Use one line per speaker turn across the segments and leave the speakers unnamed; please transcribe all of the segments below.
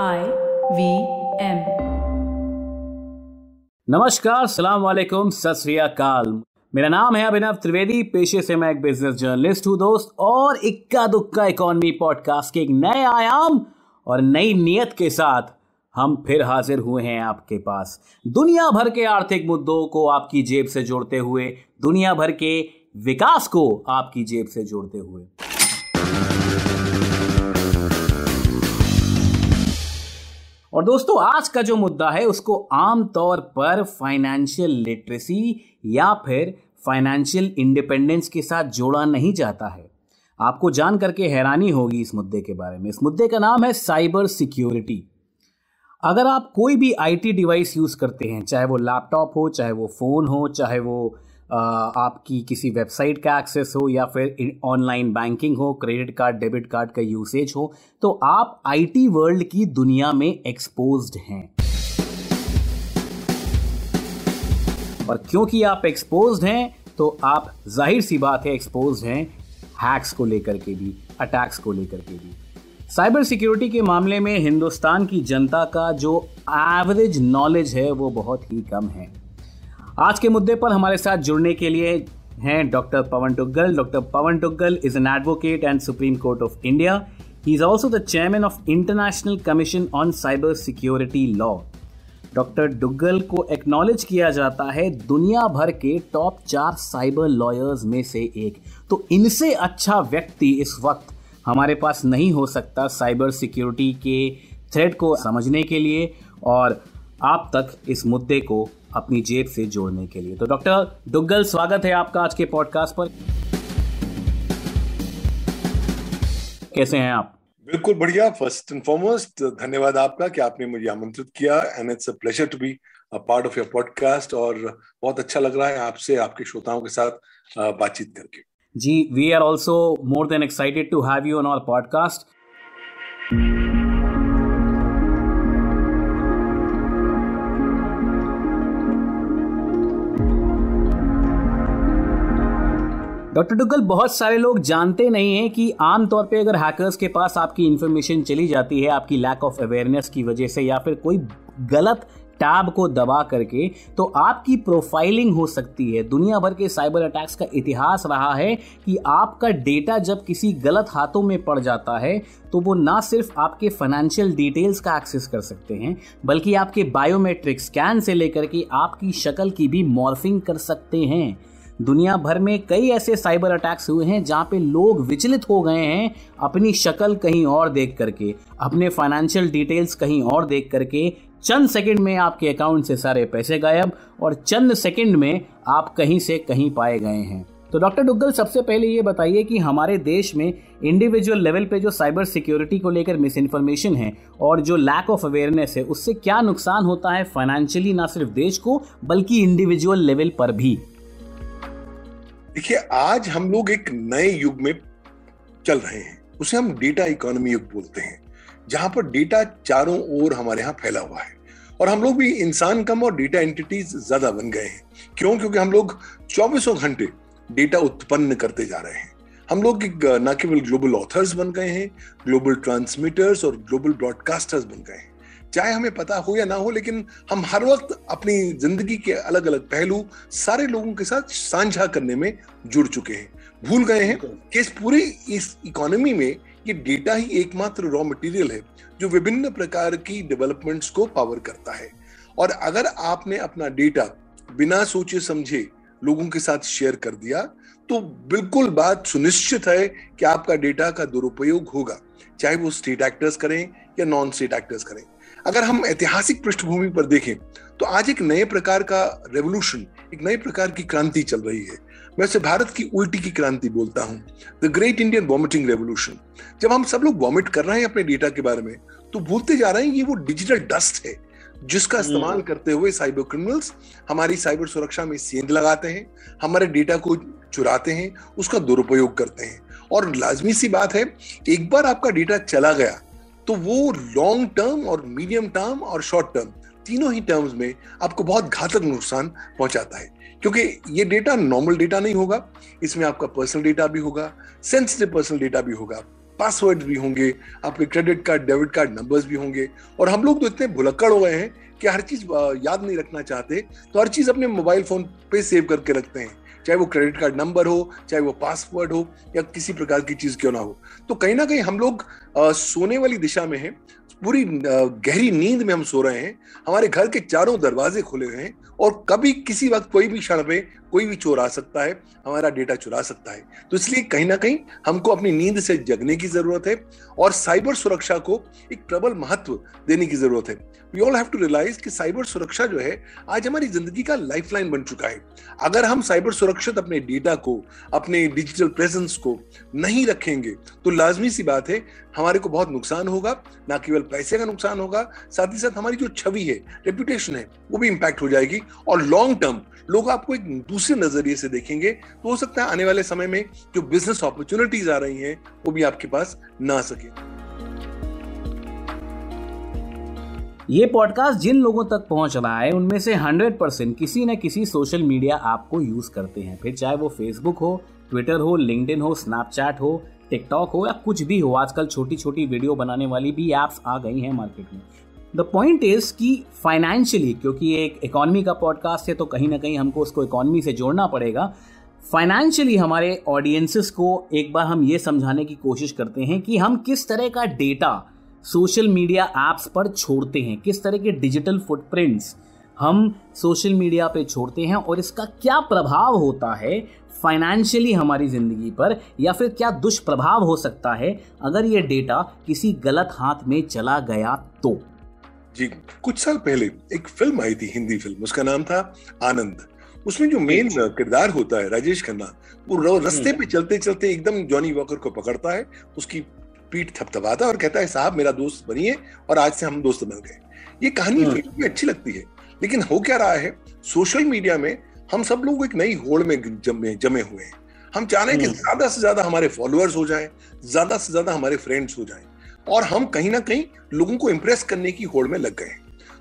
I V M.
नमस्कार, सलाम वालेकुम, सत मेरा नाम है अभिनव त्रिवेदी, पेशे से मैं एक बिज़नेस जर्नलिस्ट हूँ दोस्त, और इक्का दुक्का इकोनॉमी पॉडकास्ट के एक नए आयाम और नई नियत के साथ हम फिर हाजिर हुए हैं आपके पास। दुनिया भर के आर्थिक मुद्दों को आपकी जेब से जोड़ते हुए, दुनिया भर के विकास को आपकी जेब से जोड़ते हुए। और दोस्तों, आज का जो मुद्दा है, उसको आमतौर पर फाइनेंशियल लिटरेसी या फिर फाइनेंशियल इंडिपेंडेंस के साथ जोड़ा नहीं जाता है। आपको जान करके हैरानी होगी इस मुद्दे के बारे में। इस मुद्दे का नाम है साइबर सिक्योरिटी अगर आप कोई भी आईटी डिवाइस यूज़ करते हैं, चाहे वो लैपटॉप हो, चाहे वो फ़ोन हो, चाहे वो आपकी किसी वेबसाइट का एक्सेस हो या फिर ऑनलाइन बैंकिंग हो क्रेडिट कार्ड डेबिट कार्ड का यूसेज हो तो आप आईटी वर्ल्ड की दुनिया में एक्सपोज्ड हैं। और क्योंकि आप एक्सपोज्ड हैं तो आप ज़ाहिर सी बात है एक्सपोज हैं हैक्स को लेकर के भी अटैक्स को लेकर के भी। साइबर सिक्योरिटी के मामले में हिंदुस्तान की जनता का जो एवरेज नॉलेज है, वो बहुत ही कम है। आज के मुद्दे पर हमारे साथ जुड़ने के लिए हैं doctor Pawan Duggal doctor Pawan Duggal is an advocate and Supreme Court of India he is also the chairman of International Commission on Cyber Security Law doctor Duggal को एक्नॉलेज किया जाता है दुनिया भर के टॉप चार साइबर लॉयर्स में से एक। तो इनसे अच्छा व्यक्ति इस वक्त हमारे पास नहीं हो सकता साइबर सिक्योरिटी के थ्रेड को समझने के लिए। और आप तक इस मुद्दे को अपनी जेब से जोड़ने के लिए। तो डॉक्टर डुग्गल स्वागत है आपका आज के पॉडकास्ट पर। कैसे हैं आप?
बिल्कुल बढ़िया। फ़र्स्ट एंड फॉरमोस्ट धन्यवाद आपका कि आपने मुझे आमंत्रित किया and it's a pleasure to be a part of your podcast और बहुत अच्छा लग रहा है आपसे आपके श्रोताओं के साथ बातचीत करके।
जी we are also more than excited to have you on our podcast doctor Duggal बहुत सारे लोग जानते नहीं हैं कि आमतौर पे अगर हैकर्स के पास आपकी इन्फॉर्मेशन चली जाती है, आपकी लैक ऑफ़ अवेयरनेस की वजह से या फिर कोई गलत टैब को दबा करके तो आपकी प्रोफाइलिंग हो सकती है। दुनिया भर के साइबर अटैक्स का इतिहास रहा है कि आपका डेटा जब किसी गलत हाथों में पड़ जाता है तो वो ना सिर्फ़ आपके फाइनेंशियल डिटेल्स का एक्सेस कर सकते हैं, बल्कि आपके बायोमेट्रिक स्कैन से लेकर के आपकी शक्ल की भी मॉर्फिंग कर सकते हैं। दुनिया भर में कई ऐसे साइबर अटैक्स हुए हैं जहाँ पे लोग विचलित हो गए हैं अपनी शक्ल कहीं और देख करके, अपने फाइनेंशियल डिटेल्स कहीं और देख करके। चंद सेकंड में आपके अकाउंट से सारे पैसे गायब और चंद सेकंड में आप कहीं से कहीं पाए गए हैं। तो डॉक्टर डुग्गल, सबसे पहले ये बताइए कि हमारे देश में इंडिविजुअल लेवल पे जो साइबर सिक्योरिटी को लेकर मिस इन्फॉर्मेशन है और जो लैक ऑफ़ अवेयरनेस है, उससे क्या नुकसान होता है फाइनेंशियली ना सिर्फ़ देश को, बल्कि इंडिविजुअल लेवल पर भी?
देखिए, आज हम लोग एक नए युग में चल रहे हैं। उसे हम डेटा इकोनॉमी युग बोलते हैं, जहाँ पर डेटा चारों ओर हमारे यहाँ फैला हुआ है। और हम लोग भी इंसान कम और डेटा एंटिटीज ज़्यादा बन गए हैं। क्यों? क्योंकि हम लोग चौबीसों घंटे डेटा उत्पन्न करते जा रहे हैं। हम लोग न केवल ग्लोबल ऑथर्स बन गए हैं ग्लोबल ट्रांसमीटर्स और ग्लोबल ब्रॉडकास्टर्स बन गए हैं। चाहे हमें पता हो या ना हो लेकिन हम हर वक्त अपनी ज़िंदगी के अलग अलग पहलू सारे लोगों के साथ साझा करने में जुड़ चुके हैं। भूल गए हैं कि इस पूरी इस इकोनॉमी में ये डेटा ही एकमात्र रॉ मटेरियल है जो विभिन्न प्रकार की डेवलपमेंट्स को पावर करता है। और अगर आपने अपना डेटा बिना सोचे समझे लोगों के साथ शेयर कर दिया तो बिल्कुल बात सुनिश्चित है कि आपका डेटा का दुरुपयोग होगा चाहे वो स्टेट एक्टर्स करें या नॉन स्टेट एक्टर्स करें। अगर हम ऐतिहासिक पृष्ठभूमि पर देखें तो आज एक नए प्रकार का रेवोल्यूशन एक नए प्रकार की क्रांति चल रही है। मैं उसे भारत की उल्टी की क्रांति बोलता हूँ the great Indian vomiting revolution जब हम सब लोग वॉमिट कर रहे हैं अपने डेटा के बारे में तो भूलते जा रहे हैं ये वो डिजिटल डस्ट है जिसका हम्म। इस्तेमाल करते हुए साइबर क्रिमिनल्स हमारी साइबर सुरक्षा में सेंध लगाते हैं हमारे डेटा को चुराते हैं उसका दुरुपयोग करते हैं। और लाजमी सी बात है एक बार आपका डेटा चला गया तो वो लॉन्ग टर्म और मीडियम टर्म और शॉर्ट टर्म तीनों ही टर्म्स में आपको बहुत घातक नुकसान पहुंचाता है। क्योंकि ये डेटा नॉर्मल डेटा नहीं होगा, इसमें आपका पर्सनल डेटा भी होगा सेंसिटिव पर्सनल डेटा भी होगा पासवर्ड भी होंगे, आपके credit card debit card numbers भी होंगे। और हम लोग तो इतने भुलक्कड़ हो गए हैं कि हर चीज़ याद नहीं रखना चाहते तो हर चीज़ अपने मोबाइल फ़ोन पे सेव करके रखते हैं। चाहे वो क्रेडिट कार्ड नंबर हो चाहे वो पासवर्ड हो या किसी प्रकार की चीज़ क्यों ना हो। तो कहीं ना कहीं हम लोग आ, सोने वाली दिशा में हैं। पूरी गहरी नींद में हम सो रहे हैं। हमारे घर के चारों दरवाजे खुले हुए हैं और कभी किसी वक्त कोई भी क्षण पे कोई भी चोर आ सकता है, हमारा डेटा चुरा सकता है। तो इसलिए कहीं ना कहीं हमको अपनी नींद से जगने की ज़रूरत है और साइबर सुरक्षा को एक प्रबल महत्व देने की ज़रूरत है। We all have to realise कि साइबर सुरक्षा जो है, आज हमारी ज़िंदगी का लाइफलाइन बन चुका है। अगर हम साइबर सुरक्षित अपने डेटा को, अपने डिजिटल प्रेजेंस को नहीं रखेंगे तो लाजमी सी बात है, हमारे को बहुत नुकसान होगा, ना केवल पैसे का नुकसान होगा, साथ ही साथ हमारी जो छवि है रेपुटेशन है, वो भी इंपैक्ट हो जाएगी। और लॉन्ग टर्म लोग आपको एक दूसरे नज़रिए से देखेंगे तो हो सकता है आने वाले समय में जो बिज़नेस अपॉर्चुनिटीज़ आ रही हैं, वो भी आपके पास ना सके।
ये पॉडकास्ट जिन लोगों तक पहुँच रहा है, उनमें से 100 परसेंट किसी न किसी सोशल मीडिया ऐप को यूज़ करते हैं। फिर चाहे वो फेसबुक हो ट्विटर हो लिंक्डइन हो स्नैपचैट हो टिकटॉक हो, या कुछ भी हो, आजकल छोटी छोटी वीडियो बनाने वाली भी एप्स आ गई हैं मार्केट में। द पॉइंट इज़ कि फाइनेंशियली क्योंकि एक इकोनॉमी का पॉडकास्ट है तो कहीं ना कहीं हमको उसको इकोनॉमी से जोड़ना पड़ेगा। फाइनेंशियली हमारे ऑडियंसेस को एक बार हम ये समझाने की कोशिश करते हैं कि हम किस तरह का डेटा सोशल मीडिया एप्स पर छोड़ते हैं, किस तरह के डिजिटल फुटप्रिंट्स हम सोशल मीडिया पे छोड़ते हैं और इसका क्या प्रभाव होता है फाइनेंशियली हमारी ज़िंदगी पर, या फिर क्या दुष्प्रभाव हो सकता है अगर ये डेटा किसी गलत हाथ में चला गया तो।
जी कुछ साल पहले एक फ़िल्म आई थी हिंदी फ़िल्म उसका नाम था आनंद उसमें जो मेन किरदार होता है राजेश खन्ना वो रस्ते हम्म। पे चलते चलते एकदम जॉनी वॉकर को पकड़ता है उसकी पीठ थपथपाता और कहता है साहब मेरा दोस्त बनिए और आज से हम दोस्त बन गए ये कहानी फ़िल्म हम्म। में अच्छी लगती है लेकिन हो क्या रहा है सोशल मीडिया में हम सब लोग एक नई होड़ में जमे जमे हुए हैं हम चाह रहे हैं कि हम्म। ज़्यादा से ज़्यादा हमारे फॉलोअर्स हो जाएँ ज़्यादा से ज़्यादा हमारे फ्रेंड्स हो जाएँ और हम कहीं ना कहीं लोगों को इम्प्रेस करने की होड़ में लग गए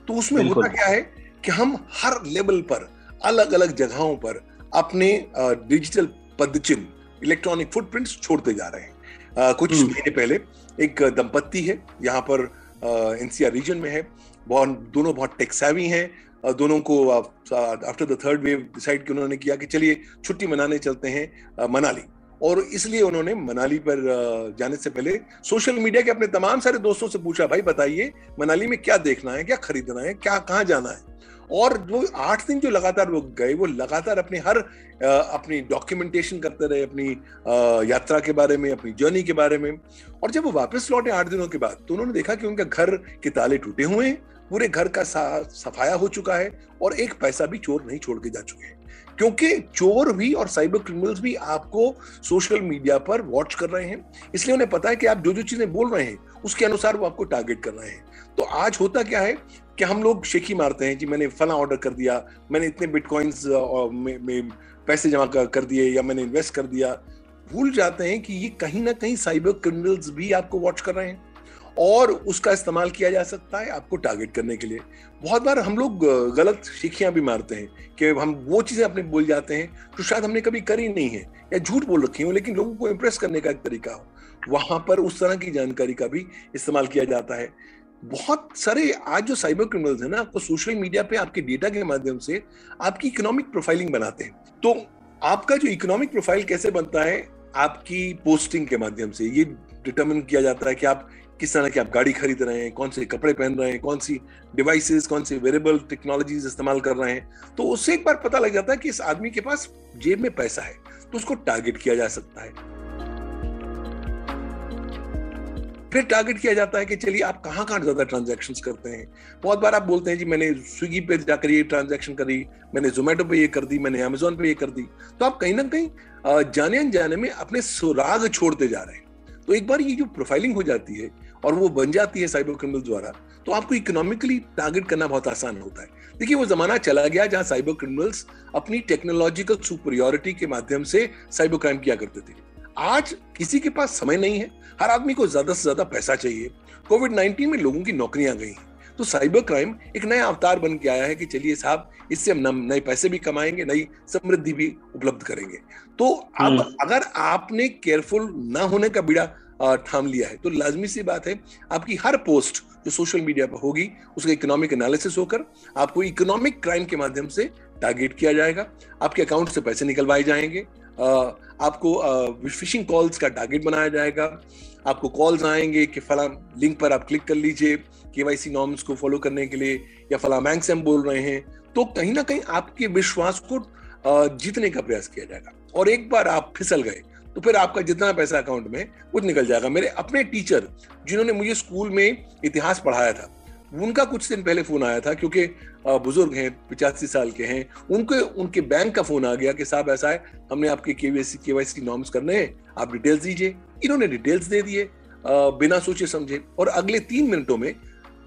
तो उसमें होता क्या है कि हम हर लेवल पर अलग अलग जगहों पर अपने डिजिटल पदचिन्ह इलेक्ट्रॉनिक फुटप्रिंट्स छोड़ते जा रहे हैं। कुछ हम्म। महीने पहले एक दंपत्ति है यहाँ पर एनसीआर रीजन में है। बहुत दोनों बहुत टेक्सावी हैं। दोनों को after the third wave decide कि उन्होंने किया कि चलिए छुट्टी मनाने चलते हैं मनाली। और इसलिए उन्होंने मनाली पर जाने से पहले सोशल मीडिया के अपने तमाम सारे दोस्तों से पूछा, भाई बताइए, मनाली में क्या देखना है, क्या खरीदना है, क्या, कहाँ जाना है? और वो आठ दिन जो लगातार वो गए, वो लगातार अपने हर अपनी डॉक्यूमेंटेशन करते रहे, अपनी यात्रा के बारे में, अपनी जर्नी के बारे में। और जब वो वापस लौटे आठ दिनों के बाद तो उन्होंने देखा कि उनका घर के ताले टूटे हुए हैं। पूरे घर का सफाया हो चुका है और एक पैसा भी चोर नहीं छोड़ के जा चुके हैं। क्योंकि चोर भी और साइबर क्रिमिनल्स भी आपको सोशल मीडिया पर वॉच कर रहे हैं। इसलिए उन्हें पता है कि आप जो जो चीज़ें बोल रहे हैं उसके अनुसार वो आपको टारगेट कर रहे हैं। तो आज होता क्या है कि हम लोग शेखी मारते हैं कि मैंने फला ऑर्डर कर दिया मैंने इतने बिटकॉइंस में, में पैसे जमा कर दिए या मैंने इन्वेस्ट कर दिया। भूल जाते हैं कि ये कहीं ना कहीं साइबर क्रिमिनल्स भी आपको वॉच कर रहे हैं। और उसका इस्तेमाल किया जा सकता है आपको टारगेट करने के लिए। बहुत बार हम लोग गलत शिखियाँ भी मारते हैं कि हम वो चीज़ें अपने बोल जाते हैं जो शायद हमने कभी करी नहीं है या झूठ बोल रखी हो, लेकिन लोगों को इंप्रेस करने का एक तरीका हो। वहाँ पर उस तरह की जानकारी का भी इस्तेमाल किया जाता है। बहुत सारे आज जो साइबर क्रिमिनल्स है ना आपको सोशल मीडिया पे आपके डेटा के माध्यम से आपकी इकोनॉमिक प्रोफाइलिंग बनाते हैं। तो आपका जो इकोनॉमिक प्रोफ़ाइल कैसे बनता है, आपकी पोस्टिंग के माध्यम से ये डिटर्मिन किया जाता है कि आप किस तरह की आप गाड़ी खरीद रहे हैं, कौन से कपड़े पहन रहे हैं, कौन सी डिवाइसेस कौन सी वेरेबल टेक्नोलॉजीज़ इस्तेमाल कर रहे हैं तो उससे एक बार पता लग जाता है कि इस आदमी के पास जेब में पैसा है तो उसको टारगेट किया जा सकता है। फिर टारगेट किया जाता है कि चलिए आप कहाँ कहाँ ज़्यादा ट्रांजेक्शन करते हैं? बहुत बार आप बोलते हैं, जी, मैंने स्विगी पे जाकर ये ट्रांजेक्शन करी, मैंने जोमेटो पे ये कर दी, मैंने अमेजोन पे ये कर दी। तो आप कहीं ना कहीं जाने अनजाने में अपने सुराग छोड़ते जा रहे हैं। तो एक बार ये जो प्रोफाइलिंग हो जाती है और वो बन जाती है साइबर क्रिमिनल द्वारा। तो आपको इकोनॉमिकली टारगेट करना बहुत आसान होता है। देखिए वो जमाना चला गया जहाँ साइबर क्रिमिनल्स अपनी टेक्नोलॉजिकल सुपरियोरिटी के माध्यम से साइबर क्राइम किया करते थे। आज किसी के पास समय नहीं है। हर आदमी को ज़्यादा से ज़्यादा पैसा चाहिए। कोविड नाइन्टीन में लोगों की नौकरियाँ गई। तो साइबर क्राइम एक नया अवतार बन के आया है कि चलिए साहब इससे हम नए पैसे भी कमाएँगे नई समृद्धि भी उपलब्ध करेंगे। तो अब हम्म। अगर आपने केयरफुल ना होने का बीड़ा थाम लिया है। तो लाजमी सी बात है, आपकी हर पोस्ट जो सोशल मीडिया पर होगी, उसका इकोनॉमिक एनालिसिस होकर आपको इकोनॉमिक क्राइम के माध्यम से टारगेट किया जाएगा। आपके अकाउंट से पैसे निकलवाए जाएँगे। आपको फिशिंग कॉल्स का टारगेट बनाया जाएगा। आपको कॉल्स आएँगे कि फला लिंक पर आप क्लिक कर लीजिए केवाईसी नॉर्म्स को फॉलो करने के लिए या फला बैंक से हम बोल रहे हैं। तो कहीं ना कहीं आपके विश्वास को जीतने का प्रयास किया जाएगा। और एक बार आप फिसल गए तो फिर आपका जितना पैसा अकाउंट में वो निकल जाएगा। मेरे अपने टीचर जिन्होंने मुझे स्कूल में इतिहास पढ़ाया था, उनका कुछ दिन पहले फ़ोन आया था, क्योंकि बुज़ुर्ग हैं, पिचासी साल के हैं, उनके उनके बैंक का फ़ोन आ गया कि, साहब, ऐसा है, हमने आपके केवीसी केवाईसी नॉर्म्स करने हैं, आप डिटेल्स दीजिए। इन्होंने डिटेल्स दे दिए बिना सोचे समझे, और अगले तीन मिनटों में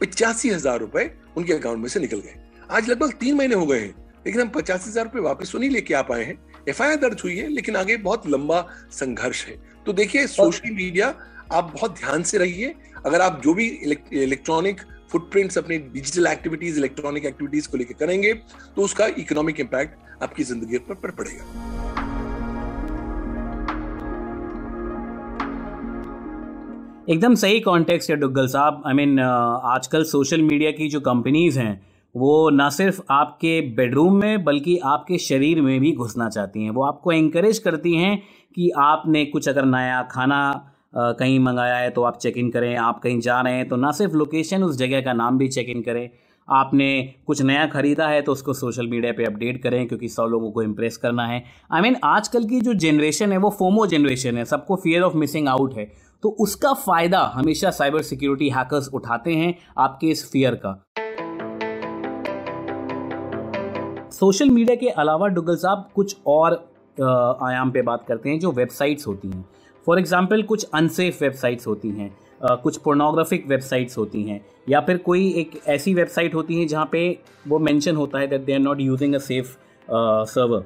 पचासी हज़ार रुपए उनके अकाउंट में से निकल गए। आज लगभग तीन महीने हो गए हैं, लेकिन हम पचासी हज़ार रुपए वापस तो नहीं लेके आ पाए हैं। एफ़ दर्ज हुई है लेकिन आगे बहुत लंबा संघर्ष है। तो देखिए सोशल मीडिया आप बहुत ध्यान से रहिए। अगर आप जो भी इलेक्ट्रॉनिक फुटप्रिंट्स अपनी डिजिटल एक्टिविटीज़ इलेक्ट्रॉनिक एक्टिविटीज़ को लेकर करेंगे तो उसका इकोनॉमिक इम्पैक्ट आपकी ज़िंदगी पर, पर पड़ेगा।
एकदम सही कॉन्टेक्स्ट है डुग्गल साहब। आई मीन आजकल सोशल मीडिया की जो कंपनीज़ हैं वो ना सिर्फ़ आपके बेडरूम में बल्कि आपके शरीर में भी घुसना चाहती हैं। वो आपको इंकरेज करती हैं कि आपने कुछ अगर नया खाना कहीं मंगाया है तो आप चेक इन करें। आप कहीं जा रहे हैं तो ना सिर्फ़ लोकेशन उस जगह का नाम भी चेक इन करें। आपने कुछ नया खरीदा है तो उसको सोशल मीडिया पे अपडेट करें क्योंकि सौ लोगों को इम्प्रेस करना है। आई I मीन mean, आजकल की जो जनरेशन है वो फोमो जनरेशन है। सबको फियर ऑफ़ मिसिंग आउट है। तो उसका फ़ायदा हमेशा साइबर सिक्योरिटी हैकर्स उठाते हैं आपके इस फियर का। सोशल मीडिया के अलावा डुगल साहब कुछ और आयाम पे बात करते हैं जो वेबसाइट्स होती हैं। फॉर एग्ज़ाम्पल कुछ अनसेफ वेबसाइट्स होती हैं कुछ पोर्नोग्राफिक वेबसाइट्स होती हैं, या फिर कोई एक ऐसी वेबसाइट होती है जहाँ पे वो मेंशन होता है that they are not using a safe server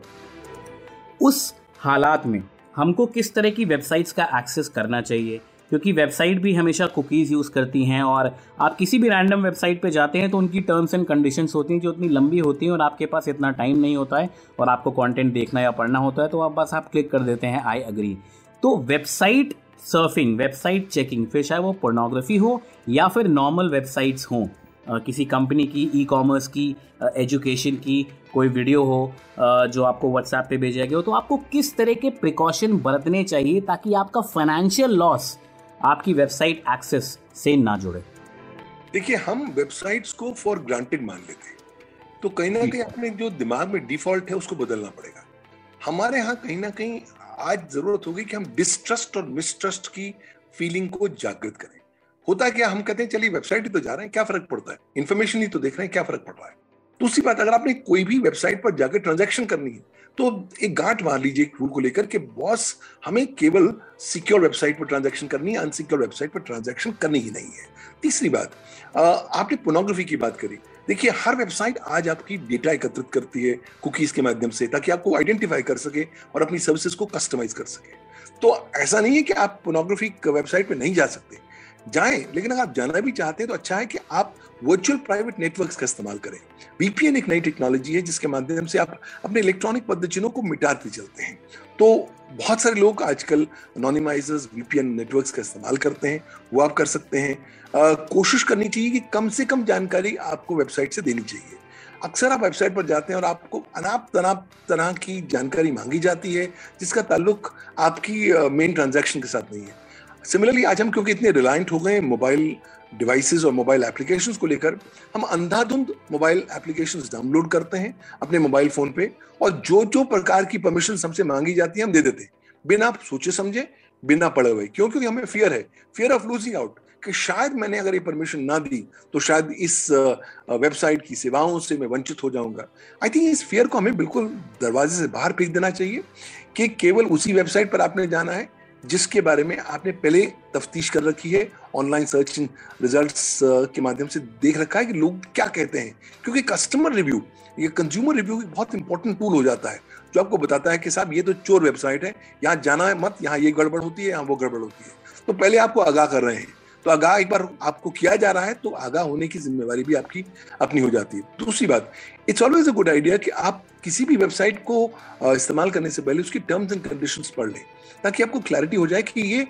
उस हालात में हमको किस तरह की वेबसाइट्स का एक्सेस करना चाहिए? क्योंकि वेबसाइट भी हमेशा कुकीज़ यूज़ करती हैं और आप किसी भी रैंडम वेबसाइट पे जाते हैं तो उनकी टर्म्स एंड कंडीशंस होती हैं जो इतनी लंबी होती हैं और आपके पास इतना टाइम नहीं होता है और आपको कंटेंट देखना या पढ़ना होता है तो आप बस आप क्लिक कर देते हैं आई अग्री तो वेबसाइट सर्फिंग वेबसाइट चेकिंग फिर चाहे वो पोर्नोग्राफी हो या फिर नॉर्मल वेबसाइट्स हों किसी कंपनी की ई कॉमर्स की एजुकेशन की, कोई वीडियो हो जो आपको व्हाट्सएप पे भेजा गया हो तो आपको किस तरह के प्रिकॉशन बरतने चाहिए ताकि आपका फाइनेंशियल लॉस आपकी वेबसाइट एक्सेस से ना जुड़े।
देखिए हम वेबसाइट्स को फॉर ग्रांटेड मान लेते हैं। तो कहीं ना कहीं अपने जो दिमाग में डिफ़ॉल्ट है उसको बदलना पड़ेगा। हमारे यहाँ कहीं ना कहीं आज ज़रूरत होगी कि हम डिस्ट्रस्ट और मिसट्रस्ट की फीलिंग को जागृत करें। होता क्या हम कहते हैं चलिए वेबसाइट ही तो जा रहे हैं क्या फ़र्क पड़ता है? इन्फॉर्मेशन ही तो देख रहे हैं क्या फ़र्क पड़ रहा है? दूसरी बात, अगर आपने कोई भी वेबसाइट पर जाकर ट्रांजेक्शन करनी है तो एक गांठ मार लीजिए एक रूल को लेकर के बॉस हमें केवल सिक्योर वेबसाइट पर ट्रांजैक्शन करनी है अनसिक्योर वेबसाइट पर ट्रांजैक्शन करनी ही नहीं है। तीसरी बात आपने पोर्नोग्राफी की बात करी। देखिए, हर वेबसाइट आज आपकी डेटा एकत्रित करती है कुकीज के माध्यम से, ताकि आपको आइडेंटिफाई कर सके और अपनी सर्विसेज़ को कस्टमाइज कर सके। तो ऐसा नहीं है कि आप पोर्नोग्राफी वेबसाइट पर नहीं जा सकते। जाएँ लेकिन अगर आप जाना भी चाहते हैं तो अच्छा है कि आप वर्चुअल प्राइवेट नेटवर्क्स का इस्तेमाल करें। वीपीएन एक नई टेक्नोलॉजी है जिसके माध्यम से आप अपने इलेक्ट्रॉनिक पद्धतियों को मिटाते चलते हैं। तो बहुत सारे लोग आजकल अनोनिमाइजर्स वीपीएन नेटवर्क्स का इस्तेमाल करते हैं वो आप कर सकते हैं। आ, कोशिश करनी चाहिए कि कम से कम जानकारी आपको वेबसाइट से देनी चाहिए। अक्सर आप वेबसाइट पर जाते हैं और आपको अनाप तनाप तरह की जानकारी मांगी जाती है जिसका ताल्लुक आपकी मेन ट्रांजैक्शन के साथ नहीं है। सिमिलरली आज हम क्योंकि इतने रिलायंट हो गए मोबाइल डिवाइसेस और मोबाइल एप्लीकेशंस को लेकर, हम अंधाधुंध मोबाइल एप्लीकेशंस डाउनलोड करते हैं अपने मोबाइल फ़ोन पे और जो जो प्रकार की परमिशन हमसे मांगी जाती है, हम दे देते हैं। बिना सोचे समझे, बिना पढ़े हुए। क्यों? क्योंकि हमें फियर है। फियर ऑफ़ लूजिंग आउट कि शायद मैंने अगर ये परमिशन ना दी तो शायद इस वेबसाइट की सेवाओं से मैं वंचित हो जाऊँगा। आई थिंक इस फियर को हमें बिल्कुल दरवाजे से बाहर फेंक देना चाहिए कि केवल उसी वेबसाइट पर आपने जाना है जिसके बारे में आपने पहले तफ्तीश कर रखी है ऑनलाइन सर्च रिजल्ट्स के माध्यम से देख रखा है कि लोग क्या कहते हैं। क्योंकि कस्टमर रिव्यू ये कंज्यूमर रिव्यू एक बहुत इंपॉर्टेंट टूल हो जाता है, जो आपको बताता है कि साहब, ये तो चोर वेबसाइट है, यहाँ जाना है मत, यहाँ ये गड़बड़ होती है, यहाँ वो गड़बड़ होती है। तो पहले आपको आगाह कर रहे हैं। तो आगाह एक बार आपको किया जा रहा है तो आगाह होने की जिम्मेवारी भी आपकी अपनी हो जाती है। दूसरी बात it's always a good idea कि आप किसी भी वेबसाइट को इस्तेमाल करने से पहले उसकी टर्म्स एंड कंडीशंस पढ़ लें ताकि आपको क्लैरिटी हो जाए कि ये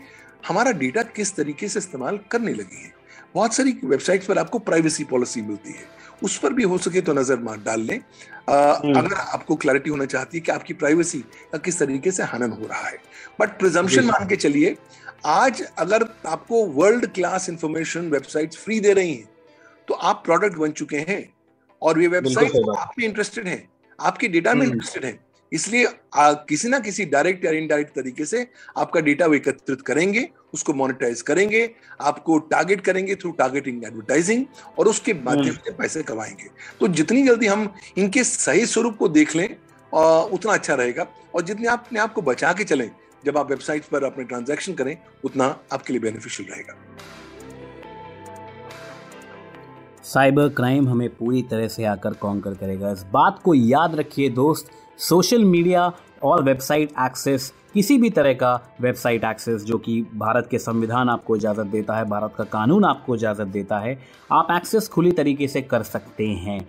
हमारा डेटा किस तरीके से इस्तेमाल करने लगी है। बहुत सारी वेबसाइट्स पर आपको प्राइवेसी पॉलिसी मिलती है उस पर भी हो सके तो नज़र मार डाल लें। हम्म। अगर आपको क्लैरिटी होना चाहती है कि आपकी प्राइवेसी का किस तरीके से हनन हो रहा है। बट प्रिजम्पशन मान के चलिए आज अगर आपको world class information website free दे रही हैं तो आप प्रोडक्ट बन चुके हैं और ये वेबसाइट आप में इंटरेस्टेड है आपके डेटा में इंटरेस्टेड। है इसलिए आ, किसी ना किसी डायरेक्ट या इनडायरेक्ट तरीके से आपका डेटा वो एकत्रित करेंगे उसको मोनेटाइज करेंगे आपको टारगेट करेंगे थ्रू टारगेटिंग एडवर्टाइजिंग और उसके माध्यम हम्म। से पैसे कमाएँगे तो जितनी जल्दी हम इनके सही स्वरूप को देख लें उतना अच्छा रहेगा और जितने आप अपने आप को बचा के चलें जब आप वेबसाइट पर अपने ट्रांजैक्शन करें, उतना आपके लिए बेनिफिशियल रहेगा।
साइबर क्राइम हमें पूरी तरह से आकर कॉन्कर करेगा? इस बात को याद रखिए दोस्त, सोशल मीडिया और वेबसाइट एक्सेस, किसी भी तरह का वेबसाइट एक्सेस जो कि भारत के संविधान आपको इजाज़त देता है, भारत का कानून आपको इजाज़त देता है, आप एक्सेस खुली तरीके से कर सकते हैं।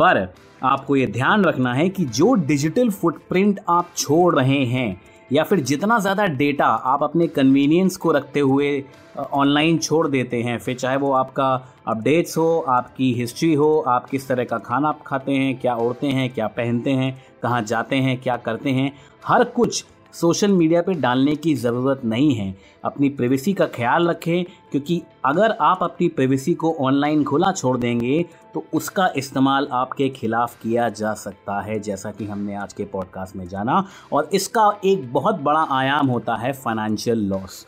पर आपको ये ध्यान रखना है कि जो डिजिटल फुटप्रिंट आप छोड़ रहे हैं, या फिर जितना ज़्यादा डेटा आप अपने कन्वीनियंस को रखते हुए ऑनलाइन छोड़ देते हैं, फिर चाहे वो आपका अपडेट्स हो, आपकी हिस्ट्री हो, आप किस तरह का खाना खाते हैं, क्या ओढ़ते हैं, क्या पहनते हैं, कहाँ जाते हैं, क्या करते हैं, हर कुछ सोशल मीडिया पे डालने की ज़रूरत नहीं है। अपनी प्रिवेसी का ख्याल रखें, क्योंकि अगर आप अपनी प्रिवेसी को ऑनलाइन खुला छोड़ देंगे तो उसका इस्तेमाल आपके खिलाफ किया जा सकता है, जैसा कि हमने आज के पॉडकास्ट में जाना। और इसका एक बहुत बड़ा आयाम होता है फाइनेंशियल लॉस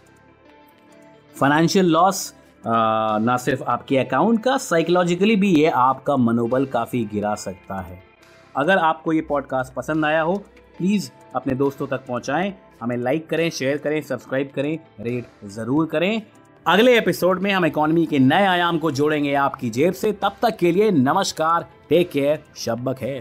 फाइनेंशियल लॉस ना सिर्फ़ आपके अकाउंट का साइकोलॉजिकली भी ये आपका मनोबल काफ़ी गिरा सकता है। अगर आपको ये पॉडकास्ट पसंद आया हो प्लीज़ अपने दोस्तों तक पहुंचाएँ। हमें लाइक करें शेयर करें सब्सक्राइब करें रेट ज़रूर करें। अगले एपिसोड में हम इकोनॉमी के नए आयाम को जोड़ेंगे आपकी जेब से। तब तक के लिए नमस्कार टेक केयर शब्बक है